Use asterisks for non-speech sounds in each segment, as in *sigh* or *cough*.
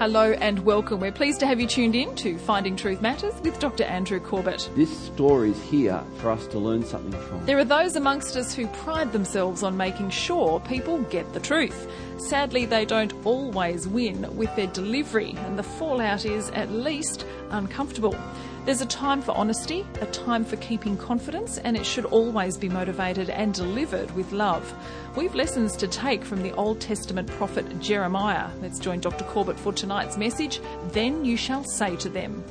Hello and welcome. We're pleased to have you tuned in to Finding Truth Matters with Dr. Andrew Corbett. This story is here for us to learn something from. There are those amongst us who pride themselves on making sure people get the truth. Sadly, they don't always win with their delivery, and the fallout is, at least, uncomfortable. There's a time for honesty, a time for keeping confidence, and it should always be motivated and delivered with love. We've lessons to take from the Old Testament prophet Jeremiah. Let's join Dr. Corbett for tonight's message. Then you shall say to them.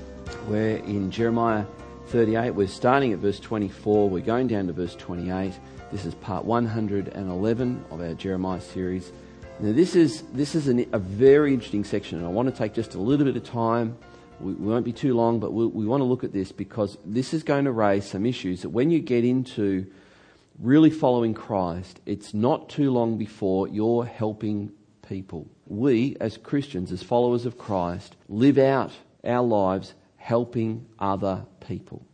We're in Jeremiah 38. We're starting at verse 24. We're going down to verse 28. This is part 111 of our Jeremiah series. Now, this is, this is an, a very interesting section, and I want to take just a little bit of time we, we won't be too long, but we, we want to look at this because this is going to raise some issues that when you get into really following Christ, it's not too long before you're helping people. We, as Christians, as followers of Christ, live out our lives helping other people.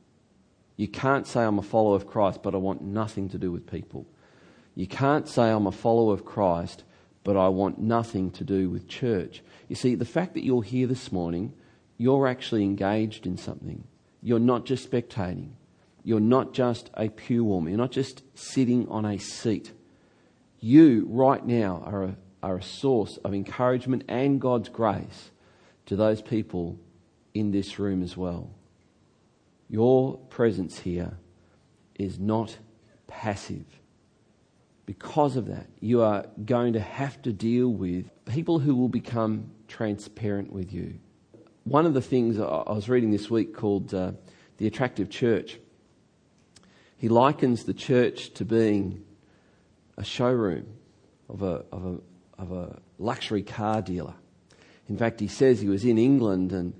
You can't say I'm a follower of Christ, but I want nothing to do with people. You can't say I'm a follower of Christ, but I want nothing to do with church. You see, the fact that you're here this morning you're actually engaged in something. You're not just spectating. You're not just a pew warmer. You're not just sitting on a seat. You, right now, are a, are a source of encouragement and God's grace to those people in this room as well. Your presence here is not passive. Because of that, you are going to have to deal with people who will become transparent with you one of the things I was reading this week called uh, The Attractive Church, he likens the church to being a showroom of a, of a, of a luxury car dealer. In fact, he says he was in England and,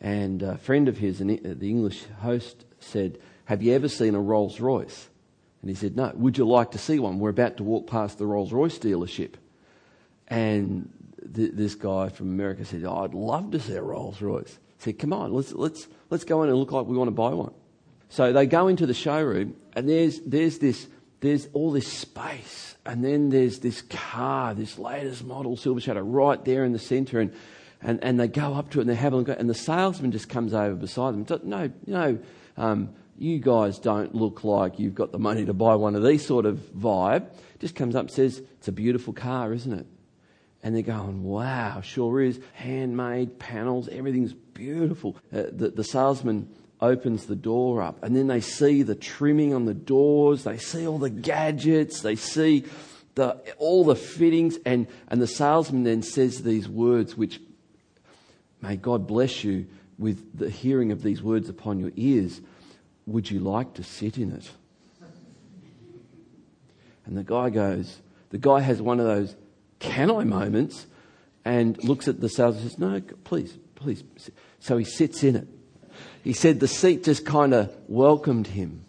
and a friend of his, the English host, said, Have you ever seen a Rolls Royce? And he said, No. Would you like to see one? We're about to walk past the Rolls Royce dealership. And th- this guy from America said, oh, I'd love to see a Rolls Royce. He said, come on, let's, let's, let's go in and look like we want to buy one. So they go into the showroom and there's, there's this, there's all this space. And then there's this car, this latest model Silver Shadow right there in the center. And, and, and they go up to it and they have a look. And the salesman just comes over beside them. No, no, um, you guys don't look like you've got the money to buy one of these sort of vibe. Just comes up and says, it's a beautiful car, isn't it? and they're going, wow, sure is. Handmade panels, everything's beautiful. Uh, the, the salesman opens the door up, and then they see the trimming on the doors, they see all the gadgets, they see the, all the fittings, and, and the salesman then says these words, which may God bless you with the hearing of these words upon your ears. Would you like to sit in it? And the guy goes, the guy has one of those can I moments and looks at the salesman and says, No, please, please. So he sits in it. He said the seat just kind of welcomed him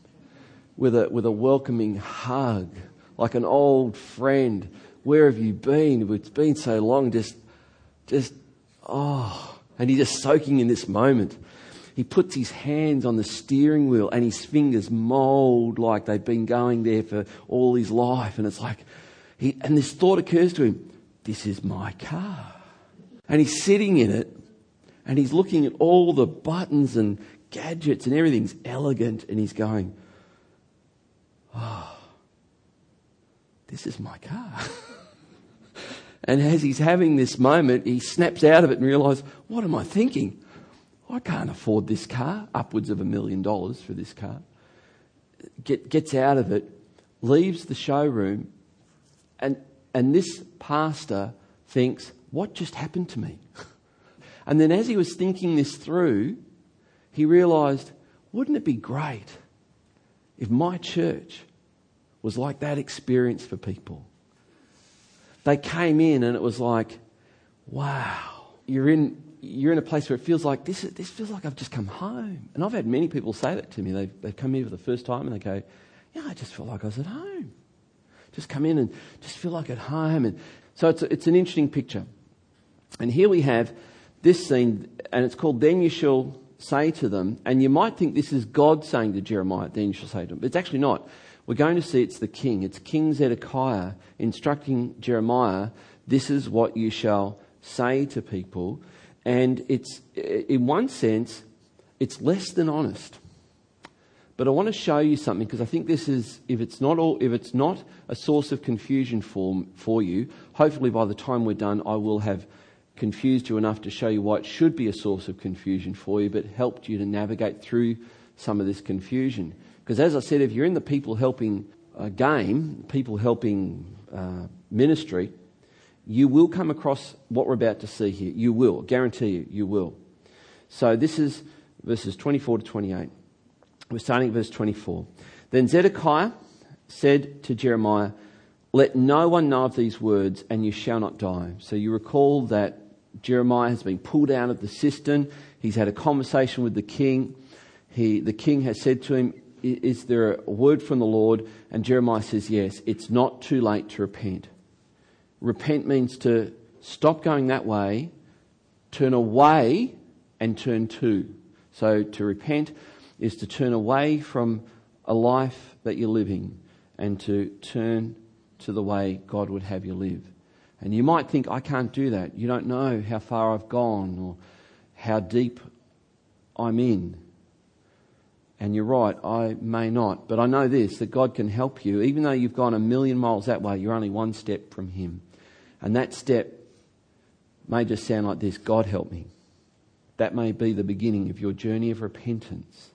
with a, with a welcoming hug, like an old friend. Where have you been? It's been so long. Just, just, oh. And he's just soaking in this moment. He puts his hands on the steering wheel and his fingers mold like they've been going there for all his life. And it's like, he, and this thought occurs to him this is my car. And he's sitting in it and he's looking at all the buttons and gadgets and everything's elegant and he's going, oh, this is my car. *laughs* and as he's having this moment, he snaps out of it and realizes, what am I thinking? I can't afford this car, upwards of a million dollars for this car. Get, gets out of it, leaves the showroom, and, and this pastor thinks, what just happened to me? *laughs* and then as he was thinking this through, he realized, wouldn't it be great if my church was like that experience for people? They came in and it was like, wow, you're in, you're in a place where it feels like this, this feels like I've just come home. And I've had many people say that to me. They've, they've come here for the first time and they go, yeah, I just feel like I was at home. Just come in and just feel like at home. And so it's, it's an interesting picture. And here we have this scene, and it's called Then You Shall Say to Them. And you might think this is God saying to Jeremiah, Then you shall say to them. But it's actually not. We're going to see it's the king. It's King Zedekiah instructing Jeremiah, This is what you shall say to people. And it's, in one sense, it's less than honest. But I want to show you something because I think this is, if it's not all, if it's not a source of confusion for, for you, hopefully by the time we're done, I will have confused you enough to show you why it should be a source of confusion for you, but helped you to navigate through some of this confusion. Because as I said, if you're in the people helping uh, game, people helping uh, ministry, you will come across what we're about to see here. You will. guarantee you, you will. So this is verses 24 to 28. We're starting at verse 24. Then Zedekiah said to Jeremiah, Let no one know of these words, and you shall not die. So you recall that Jeremiah has been pulled out of the cistern. He's had a conversation with the king. He, the king has said to him, Is there a word from the Lord? And Jeremiah says, Yes, it's not too late to repent. Repent means to stop going that way, turn away, and turn to. So to repent is to turn away from a life that you're living and to turn to the way God would have you live. And you might think, I can't do that. You don't know how far I've gone or how deep I'm in. And you're right, I may not. But I know this that God can help you. Even though you've gone a million miles that way, you're only one step from Him. And that step may just sound like this God help me. That may be the beginning of your journey of repentance.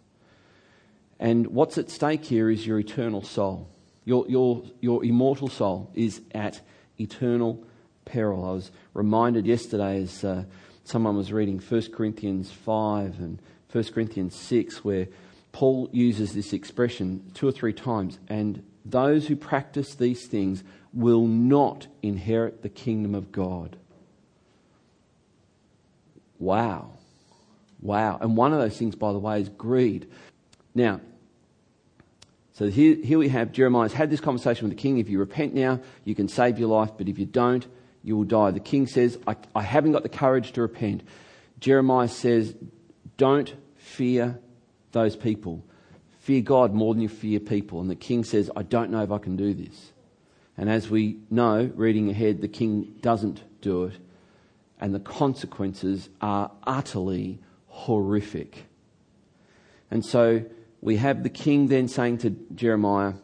And what's at stake here is your eternal soul. Your, your, your immortal soul is at eternal peril. I was reminded yesterday as uh, someone was reading 1 Corinthians 5 and 1 Corinthians 6, where Paul uses this expression two or three times. And those who practice these things will not inherit the kingdom of God. Wow. Wow. And one of those things, by the way, is greed. Now, so here, here we have Jeremiah's had this conversation with the king. If you repent now, you can save your life, but if you don't, you will die. The king says, I, I haven't got the courage to repent. Jeremiah says, Don't fear those people. Fear God more than you fear people. And the king says, I don't know if I can do this. And as we know, reading ahead, the king doesn't do it. And the consequences are utterly horrific. And so we have the king then saying to Jeremiah,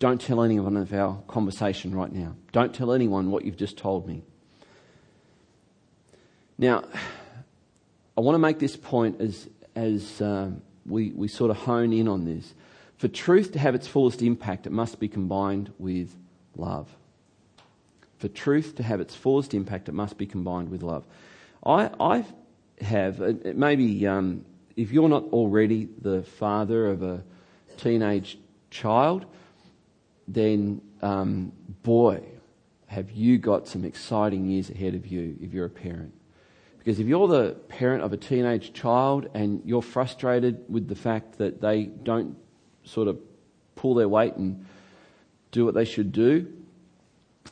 Don't tell anyone of our conversation right now. Don't tell anyone what you've just told me. Now, I want to make this point as, as um, we, we sort of hone in on this. For truth to have its fullest impact, it must be combined with love. For truth to have its fullest impact, it must be combined with love. I, I have, maybe um, if you're not already the father of a teenage child, then um, boy, have you got some exciting years ahead of you if you're a parent. Because if you're the parent of a teenage child and you're frustrated with the fact that they don't sort of pull their weight and do what they should do,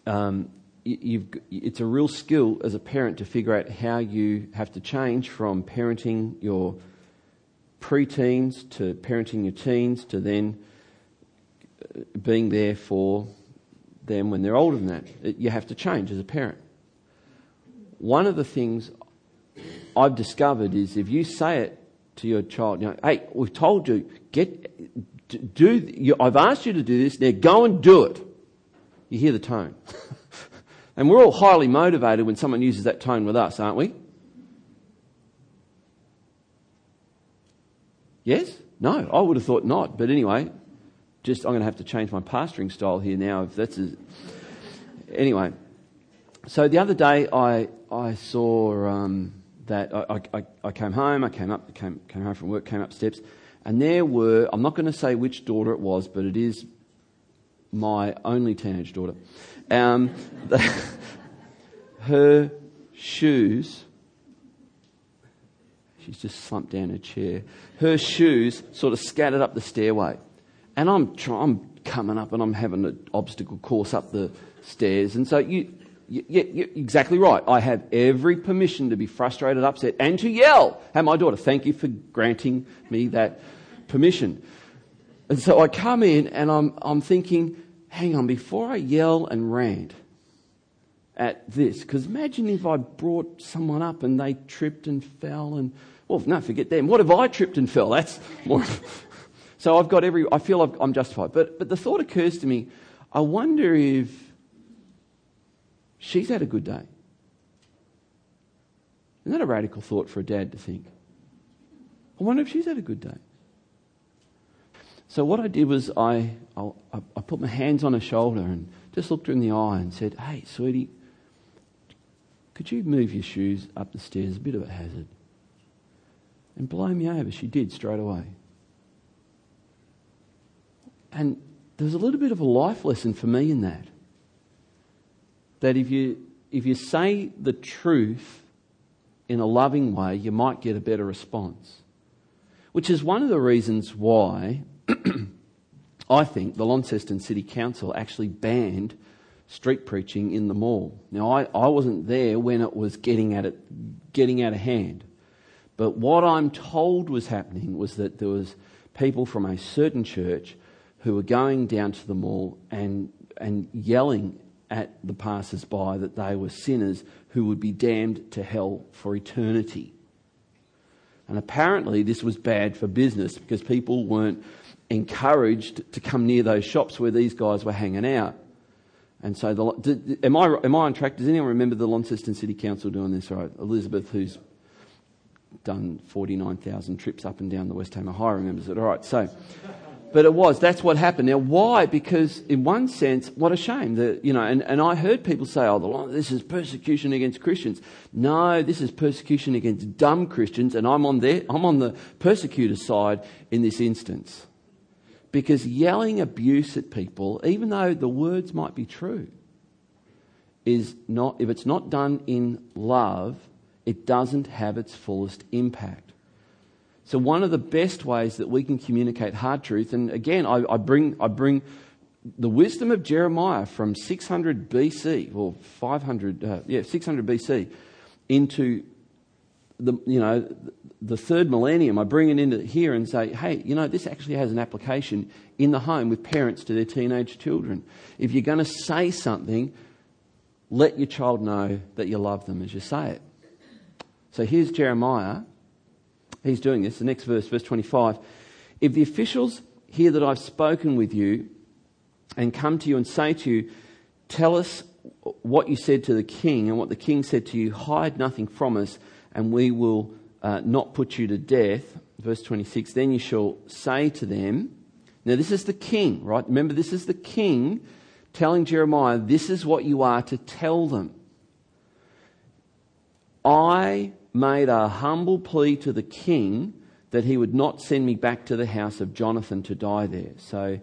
um, it's a real skill as a parent to figure out how you have to change from parenting your preteens to parenting your teens to then being there for them when they're older than that. You have to change as a parent. One of the things I've discovered is if you say it to your child, you know, hey, we've told you, get, do, I've asked you to do this, now go and do it. You hear the tone. *laughs* and we're all highly motivated when someone uses that tone with us, aren't we? Yes? No, I would have thought not. But anyway, just I'm going to have to change my pastoring style here now. If that's a... anyway. So the other day I I saw um, that I, I, I, came home, I came up, came, came home from work, came up steps, and there were, I'm not going to say which daughter it was, but it is my only teenage daughter. Um, the, *laughs* her shoes, she's just slumped down her chair, her shoes sort of scattered up the stairway. And I'm, try, I'm coming up and I'm having an obstacle course up the stairs. And so you, you're exactly right. I have every permission to be frustrated, upset, and to yell at my daughter. Thank you for granting me that permission. And so I come in and I'm, I'm thinking, hang on, before I yell and rant, at this. Because imagine if I brought someone up and they tripped and fell and, well, no, forget them. What if I tripped and fell? That's more. So I've got every, I feel I'm justified. But, but the thought occurs to me, I wonder if she's had a good day. Isn't that a radical thought for a dad to think? I wonder if she's had a good day. So what I did was I, I, I put my hands on her shoulder and just looked her in the eye and said, Hey, sweetie, could you move your shoes up the stairs? A bit of a hazard. And blow me over. She did straight away. And there's a little bit of a life lesson for me in that. That if you, if you say the truth in a loving way, you might get a better response. Which is one of the reasons why *clears throat* I think the Launceston City Council actually banned street preaching in the mall. Now, I, I wasn't there when it was getting, at it, getting out of hand. But what I'm told was happening was that there was people from a certain church who were going down to the mall and, and yelling at the passers-by that they were sinners who would be damned to hell for eternity. And apparently this was bad for business because people weren't encouraged to come near those shops where these guys were hanging out. And so, the, am, I, am I on track? Does anyone remember the Launceston City Council doing this? Right, Elizabeth, who's done 49,000 trips up and down the West Tamar High, remembers it. All right, so, but it was, that's what happened. Now, why? Because in one sense, what a shame you know, and, and I heard people say, oh, this is persecution against Christians. No, this is persecution against dumb Christians, and I'm on there, I'm on the persecutor side in this instance. Because yelling abuse at people, even though the words might be true, is not, if it's not done in love, it doesn't have its fullest impact. So, one of the best ways that we can communicate hard truth, and again, I, I bring, I bring the wisdom of Jeremiah from 600 BC, or 500, uh, yeah, 600 BC, into the, you know, the third millennium, I bring it into here and say, hey, you know, this actually has an application in the home with parents to their teenage children. If you're going to say something, let your child know that you love them as you say it. So here's Jeremiah. He's doing this. The next verse, verse 25. If the officials hear that I've spoken with you and come to you and say to you, tell us what you said to the king and what the king said to you, hide nothing from us and we will uh, not put you to death. Verse 26 Then you shall say to them, Now this is the king, right? Remember, this is the king telling Jeremiah, This is what you are to tell them. I made a humble plea to the king that he would not send me back to the house of Jonathan to die there. So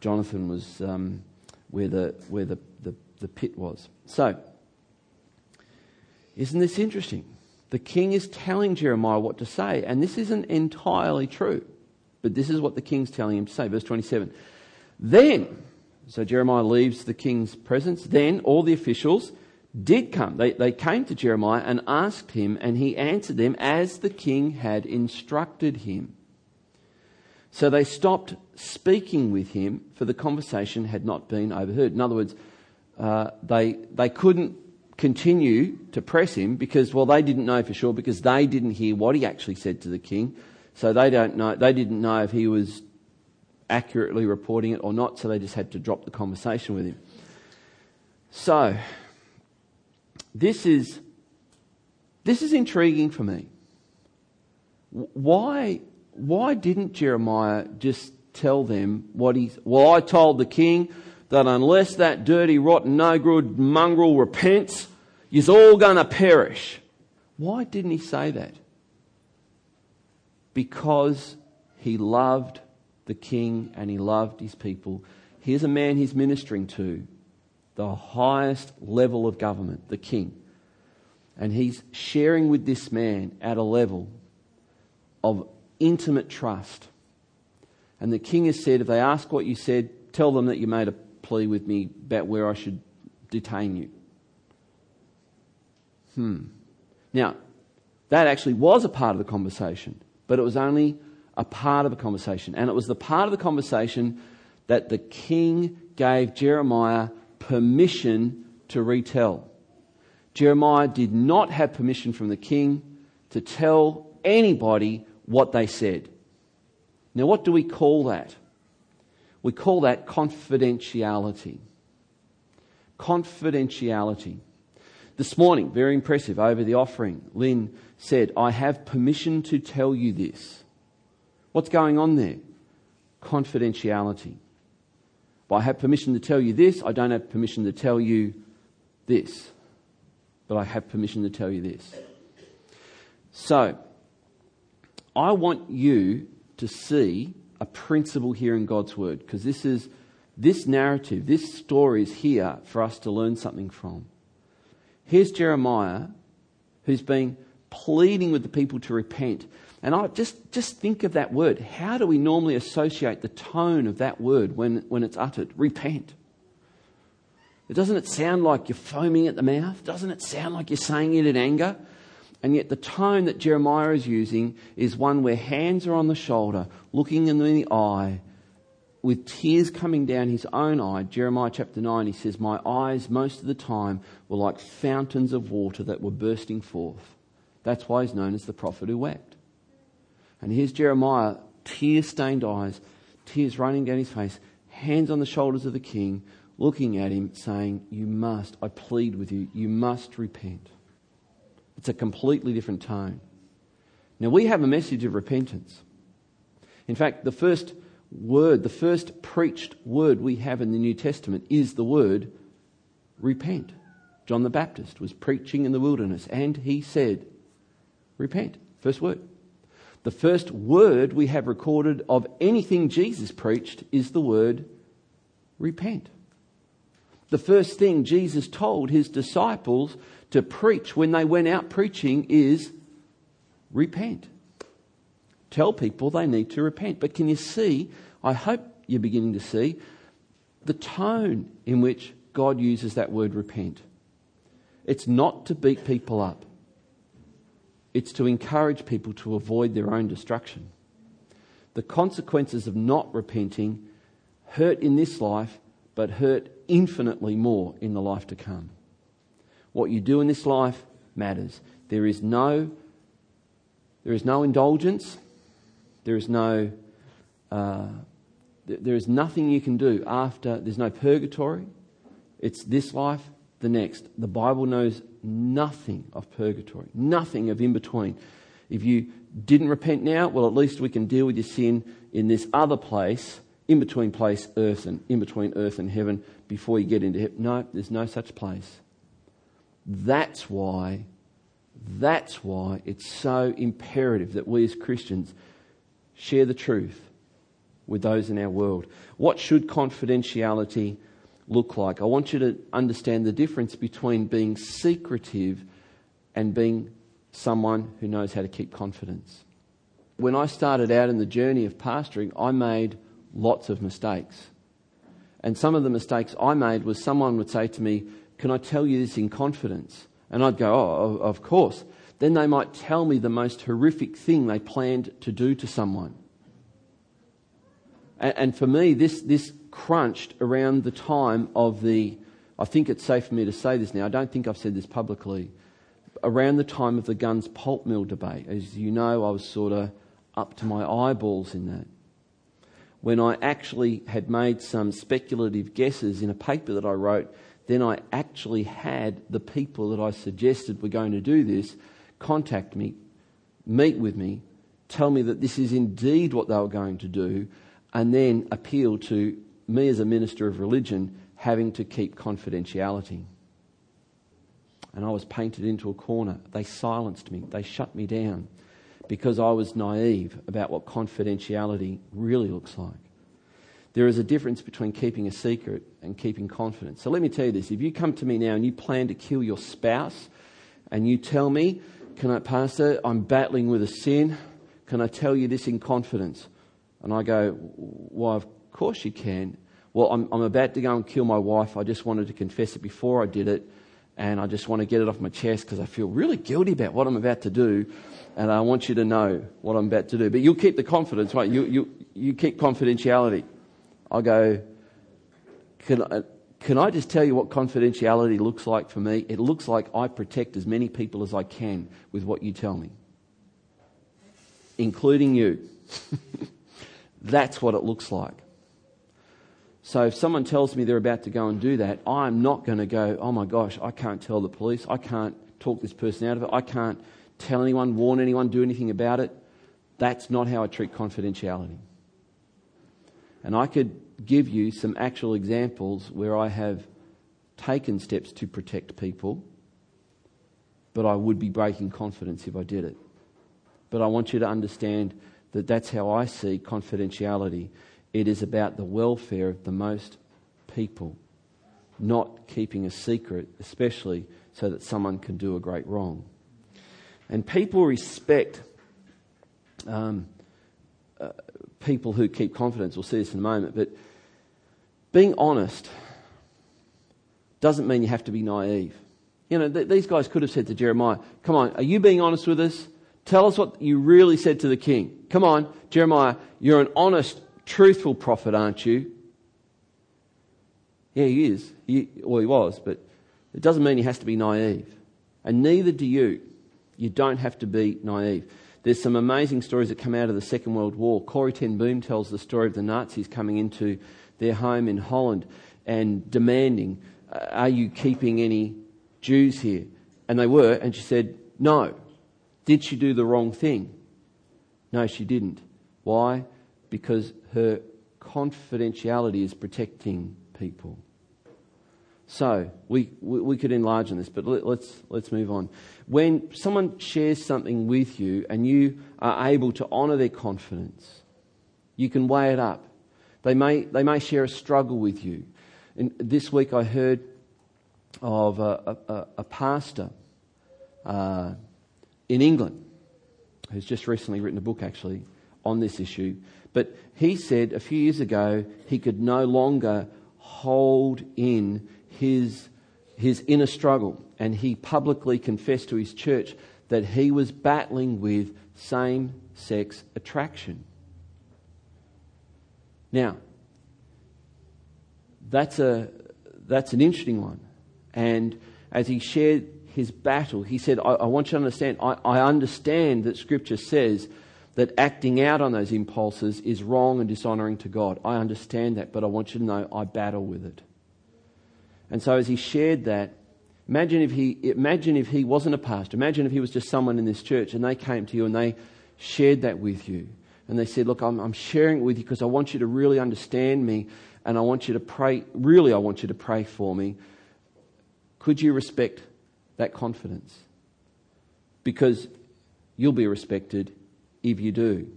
Jonathan was um, where, the, where the, the, the pit was. So, isn't this interesting? The king is telling Jeremiah what to say, and this isn't entirely true, but this is what the king's telling him to say. Verse 27. Then, so Jeremiah leaves the king's presence, then all the officials did come. They, they came to Jeremiah and asked him, and he answered them as the king had instructed him. So they stopped speaking with him, for the conversation had not been overheard. In other words, uh, they, they couldn't continue to press him because, well, they didn't know for sure because they didn't hear what he actually said to the king. So they don't know, they didn't know if he was accurately reporting it or not, so they just had to drop the conversation with him. So, this is, this is intriguing for me. Why, why didn't Jeremiah just tell them what he's, well, I told the king, that unless that dirty, rotten, no good mongrel repents, you're all going to perish. Why didn't he say that? Because he loved the king and he loved his people. Here's a man he's ministering to, the highest level of government, the king. And he's sharing with this man at a level of intimate trust. And the king has said, if they ask what you said, tell them that you made a plea with me about where I should detain you. Hmm. Now, that actually was a part of the conversation, but it was only a part of a conversation. And it was the part of the conversation that the king gave Jeremiah permission to retell. Jeremiah did not have permission from the king to tell anybody what they said. Now, what do we call that? We call that confidentiality. Confidentiality. This morning, very impressive, over the offering, Lynn said, I have permission to tell you this. What's going on there? Confidentiality. Well, I have permission to tell you this, I don't have permission to tell you this. But I have permission to tell you this. So, I want you to see a principle here in God's Word, because this is this narrative, this story is here for us to learn something from. Here's Jeremiah who's been pleading with the people to repent. And I just, just think of that word. How do we normally associate the tone of that word when, when it's uttered? Repent. Doesn't it sound like you're foaming at the mouth? Doesn't it sound like you're saying it in anger? And yet, the tone that Jeremiah is using is one where hands are on the shoulder, looking in the eye, with tears coming down his own eye. Jeremiah chapter 9, he says, My eyes, most of the time, were like fountains of water that were bursting forth. That's why he's known as the prophet who wept. And here's Jeremiah, tear stained eyes, tears running down his face, hands on the shoulders of the king, looking at him, saying, You must, I plead with you, you must repent. It's a completely different tone. Now, we have a message of repentance. In fact, the first word, the first preached word we have in the New Testament is the word repent. John the Baptist was preaching in the wilderness and he said, Repent. First word. The first word we have recorded of anything Jesus preached is the word repent. The first thing Jesus told his disciples to preach when they went out preaching is repent. Tell people they need to repent. But can you see? I hope you're beginning to see the tone in which God uses that word repent. It's not to beat people up, it's to encourage people to avoid their own destruction. The consequences of not repenting hurt in this life, but hurt infinitely more in the life to come. What you do in this life matters. There is no, there is no indulgence. There is no, uh, there is nothing you can do after. There's no purgatory. It's this life, the next. The Bible knows nothing of purgatory, nothing of in between. If you didn't repent now, well, at least we can deal with your sin in this other place, in between place, earth and in between earth and heaven, before you get into heaven. No, there's no such place. That's why, that's why it's so imperative that we as Christians share the truth with those in our world. What should confidentiality look like? I want you to understand the difference between being secretive and being someone who knows how to keep confidence. When I started out in the journey of pastoring, I made lots of mistakes. And some of the mistakes I made was someone would say to me, can I tell you this in confidence? And I'd go, Oh, of course. Then they might tell me the most horrific thing they planned to do to someone. And, for me, this, this crunched around the time of the, I think it's safe for me to say this now, I don't think I've said this publicly, around the time of the Gunns pulp mill debate. As you know, I was sort of up to my eyeballs in that. When I actually had made some speculative guesses in a paper that I wrote then I actually had the people that I suggested were going to do this contact me, meet with me, tell me that this is indeed what they were going to do, and then appeal to me as a minister of religion having to keep confidentiality. And I was painted into a corner. They silenced me, they shut me down because I was naive about what confidentiality really looks like. There is a difference between keeping a secret and keeping confidence. So let me tell you this. If you come to me now and you plan to kill your spouse and you tell me, Can I, Pastor, I'm battling with a sin. Can I tell you this in confidence? And I go, Why, of course you can. Well, I'm, I'm about to go and kill my wife. I just wanted to confess it before I did it. And I just want to get it off my chest because I feel really guilty about what I'm about to do. And I want you to know what I'm about to do. But you'll keep the confidence, right? You, you, you keep confidentiality. I go, can I, can I just tell you what confidentiality looks like for me? It looks like I protect as many people as I can with what you tell me, including you. *laughs* That's what it looks like. So if someone tells me they're about to go and do that, I'm not going to go, oh my gosh, I can't tell the police. I can't talk this person out of it. I can't tell anyone, warn anyone, do anything about it. That's not how I treat confidentiality. And I could give you some actual examples where I have taken steps to protect people, but I would be breaking confidence if I did it. But I want you to understand that that's how I see confidentiality. It is about the welfare of the most people, not keeping a secret, especially so that someone can do a great wrong. And people respect um, uh, people who keep confidence. We'll see this in a moment. But being honest doesn't mean you have to be naive. You know, th- these guys could have said to Jeremiah, Come on, are you being honest with us? Tell us what you really said to the king. Come on, Jeremiah, you're an honest, truthful prophet, aren't you? Yeah, he is. He, well, he was, but it doesn't mean he has to be naive. And neither do you. You don't have to be naive. There's some amazing stories that come out of the Second World War. Corrie ten Boom tells the story of the Nazis coming into their home in Holland and demanding, uh, Are you keeping any Jews here? And they were, and she said, No. Did she do the wrong thing? No, she didn't. Why? Because her confidentiality is protecting people. So we, we, we could enlarge on this, but let, let's, let's move on. When someone shares something with you and you are able to honour their confidence, you can weigh it up. They may, they may share a struggle with you. And this week I heard of a, a, a pastor uh, in England who's just recently written a book actually on this issue. But he said a few years ago he could no longer hold in his, his inner struggle and he publicly confessed to his church that he was battling with same sex attraction. Now, that's, a, that's an interesting one. And as he shared his battle, he said, I, I want you to understand, I, I understand that Scripture says that acting out on those impulses is wrong and dishonoring to God. I understand that, but I want you to know I battle with it. And so as he shared that, imagine if he, imagine if he wasn't a pastor. Imagine if he was just someone in this church and they came to you and they shared that with you. And they said, Look, I'm, I'm sharing it with you because I want you to really understand me and I want you to pray, really, I want you to pray for me. Could you respect that confidence? Because you'll be respected if you do.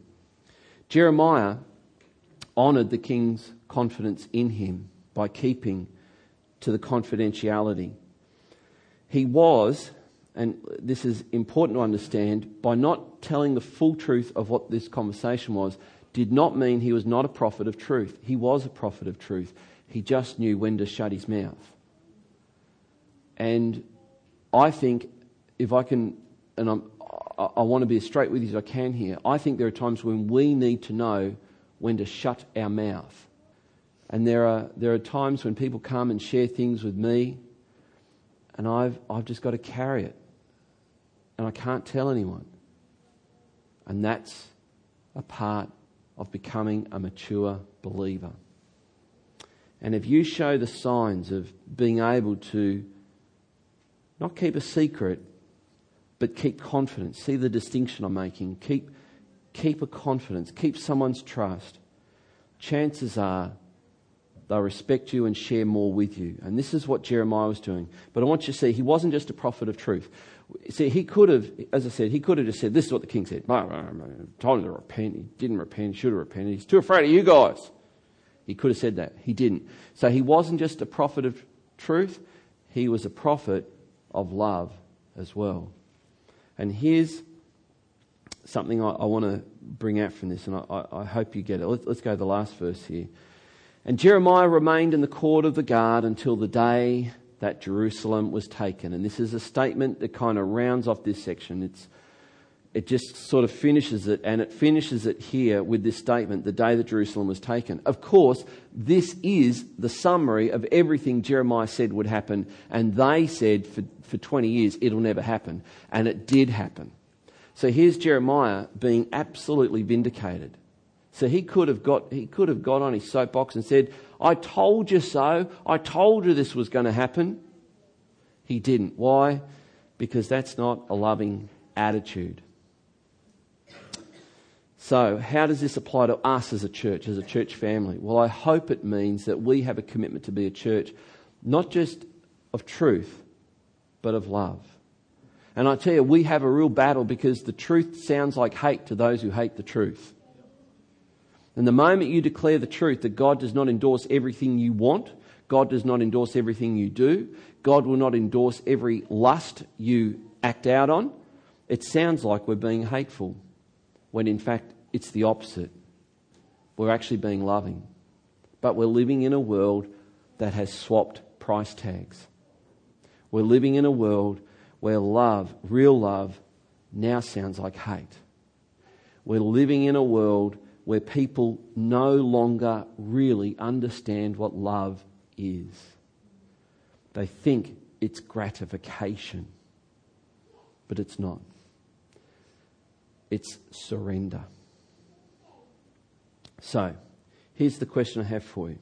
Jeremiah honoured the king's confidence in him by keeping to the confidentiality. He was, and this is important to understand, by not telling the full truth of what this conversation was, did not mean he was not a prophet of truth. He was a prophet of truth. He just knew when to shut his mouth. And I think if I can, and I'm, I, want to be as straight with you as I can here, I think there are times when we need to know when to shut our mouth and there are, there are times when people come and share things with me, and I've, I've just got to carry it. And I can't tell anyone. And that's a part of becoming a mature believer. And if you show the signs of being able to not keep a secret, but keep confidence, see the distinction I'm making, keep, keep a confidence, keep someone's trust, chances are They'll respect you and share more with you. And this is what Jeremiah was doing. But I want you to see, he wasn't just a prophet of truth. See, he could have, as I said, he could have just said, This is what the king said. Told him to repent. He didn't repent. He should have repented. He's too afraid of you guys. He could have said that. He didn't. So he wasn't just a prophet of truth, he was a prophet of love as well. And here's something I, I want to bring out from this, and I, I, hope you get it. Let's, let's go to the last verse here. And Jeremiah remained in the court of the guard until the day that Jerusalem was taken. And this is a statement that kind of rounds off this section. It's, it just sort of finishes it, and it finishes it here with this statement the day that Jerusalem was taken. Of course, this is the summary of everything Jeremiah said would happen, and they said for, for 20 years it'll never happen, and it did happen. So here's Jeremiah being absolutely vindicated. So he could have got, he could have got on his soapbox and said, I told you so. I told you this was going to happen. He didn't. Why? Because that's not a loving attitude. So, how does this apply to us as a church, as a church family? Well, I hope it means that we have a commitment to be a church, not just of truth, but of love. And I tell you, we have a real battle because the truth sounds like hate to those who hate the truth. And the moment you declare the truth that God does not endorse everything you want, God does not endorse everything you do, God will not endorse every lust you act out on, it sounds like we're being hateful, when in fact it's the opposite. We're actually being loving. But we're living in a world that has swapped price tags. We're living in a world where love, real love, now sounds like hate. We're living in a world where people no longer really understand what love is. They think it's gratification, but it's not. It's surrender. So, here's the question I have for you.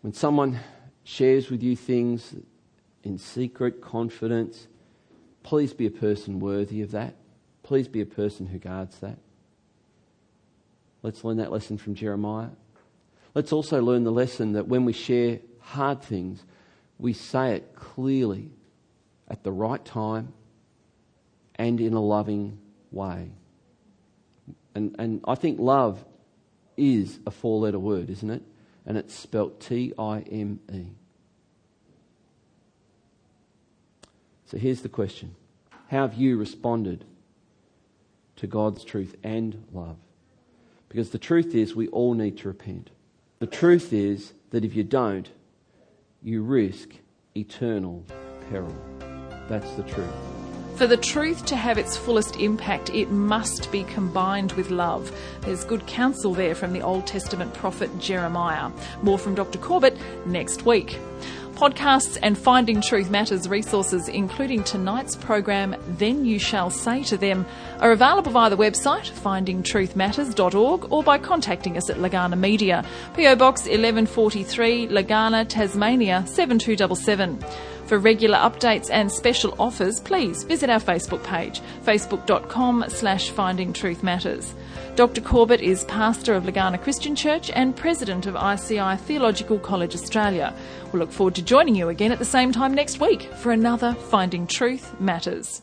When someone shares with you things in secret confidence, please be a person worthy of that. Please be a person who guards that. Let's learn that lesson from Jeremiah. Let's also learn the lesson that when we share hard things, we say it clearly at the right time and in a loving way. And, and I think love is a four letter word, isn't it? And it's spelt T I M E. So here's the question How have you responded to God's truth and love. Because the truth is, we all need to repent. The truth is that if you don't, you risk eternal peril. That's the truth. For the truth to have its fullest impact, it must be combined with love. There's good counsel there from the Old Testament prophet Jeremiah. More from Dr. Corbett next week. Podcasts and Finding Truth Matters resources, including tonight's program, Then You Shall Say to Them, are available via the website findingtruthmatters.org or by contacting us at Legana Media, PO Box 1143, Legana, Tasmania 7277. For regular updates and special offers, please visit our Facebook page, facebook.com slash finding truth matters. Dr. Corbett is pastor of Legana Christian Church and president of ICI Theological College Australia. We'll look forward to joining you again at the same time next week for another Finding Truth Matters.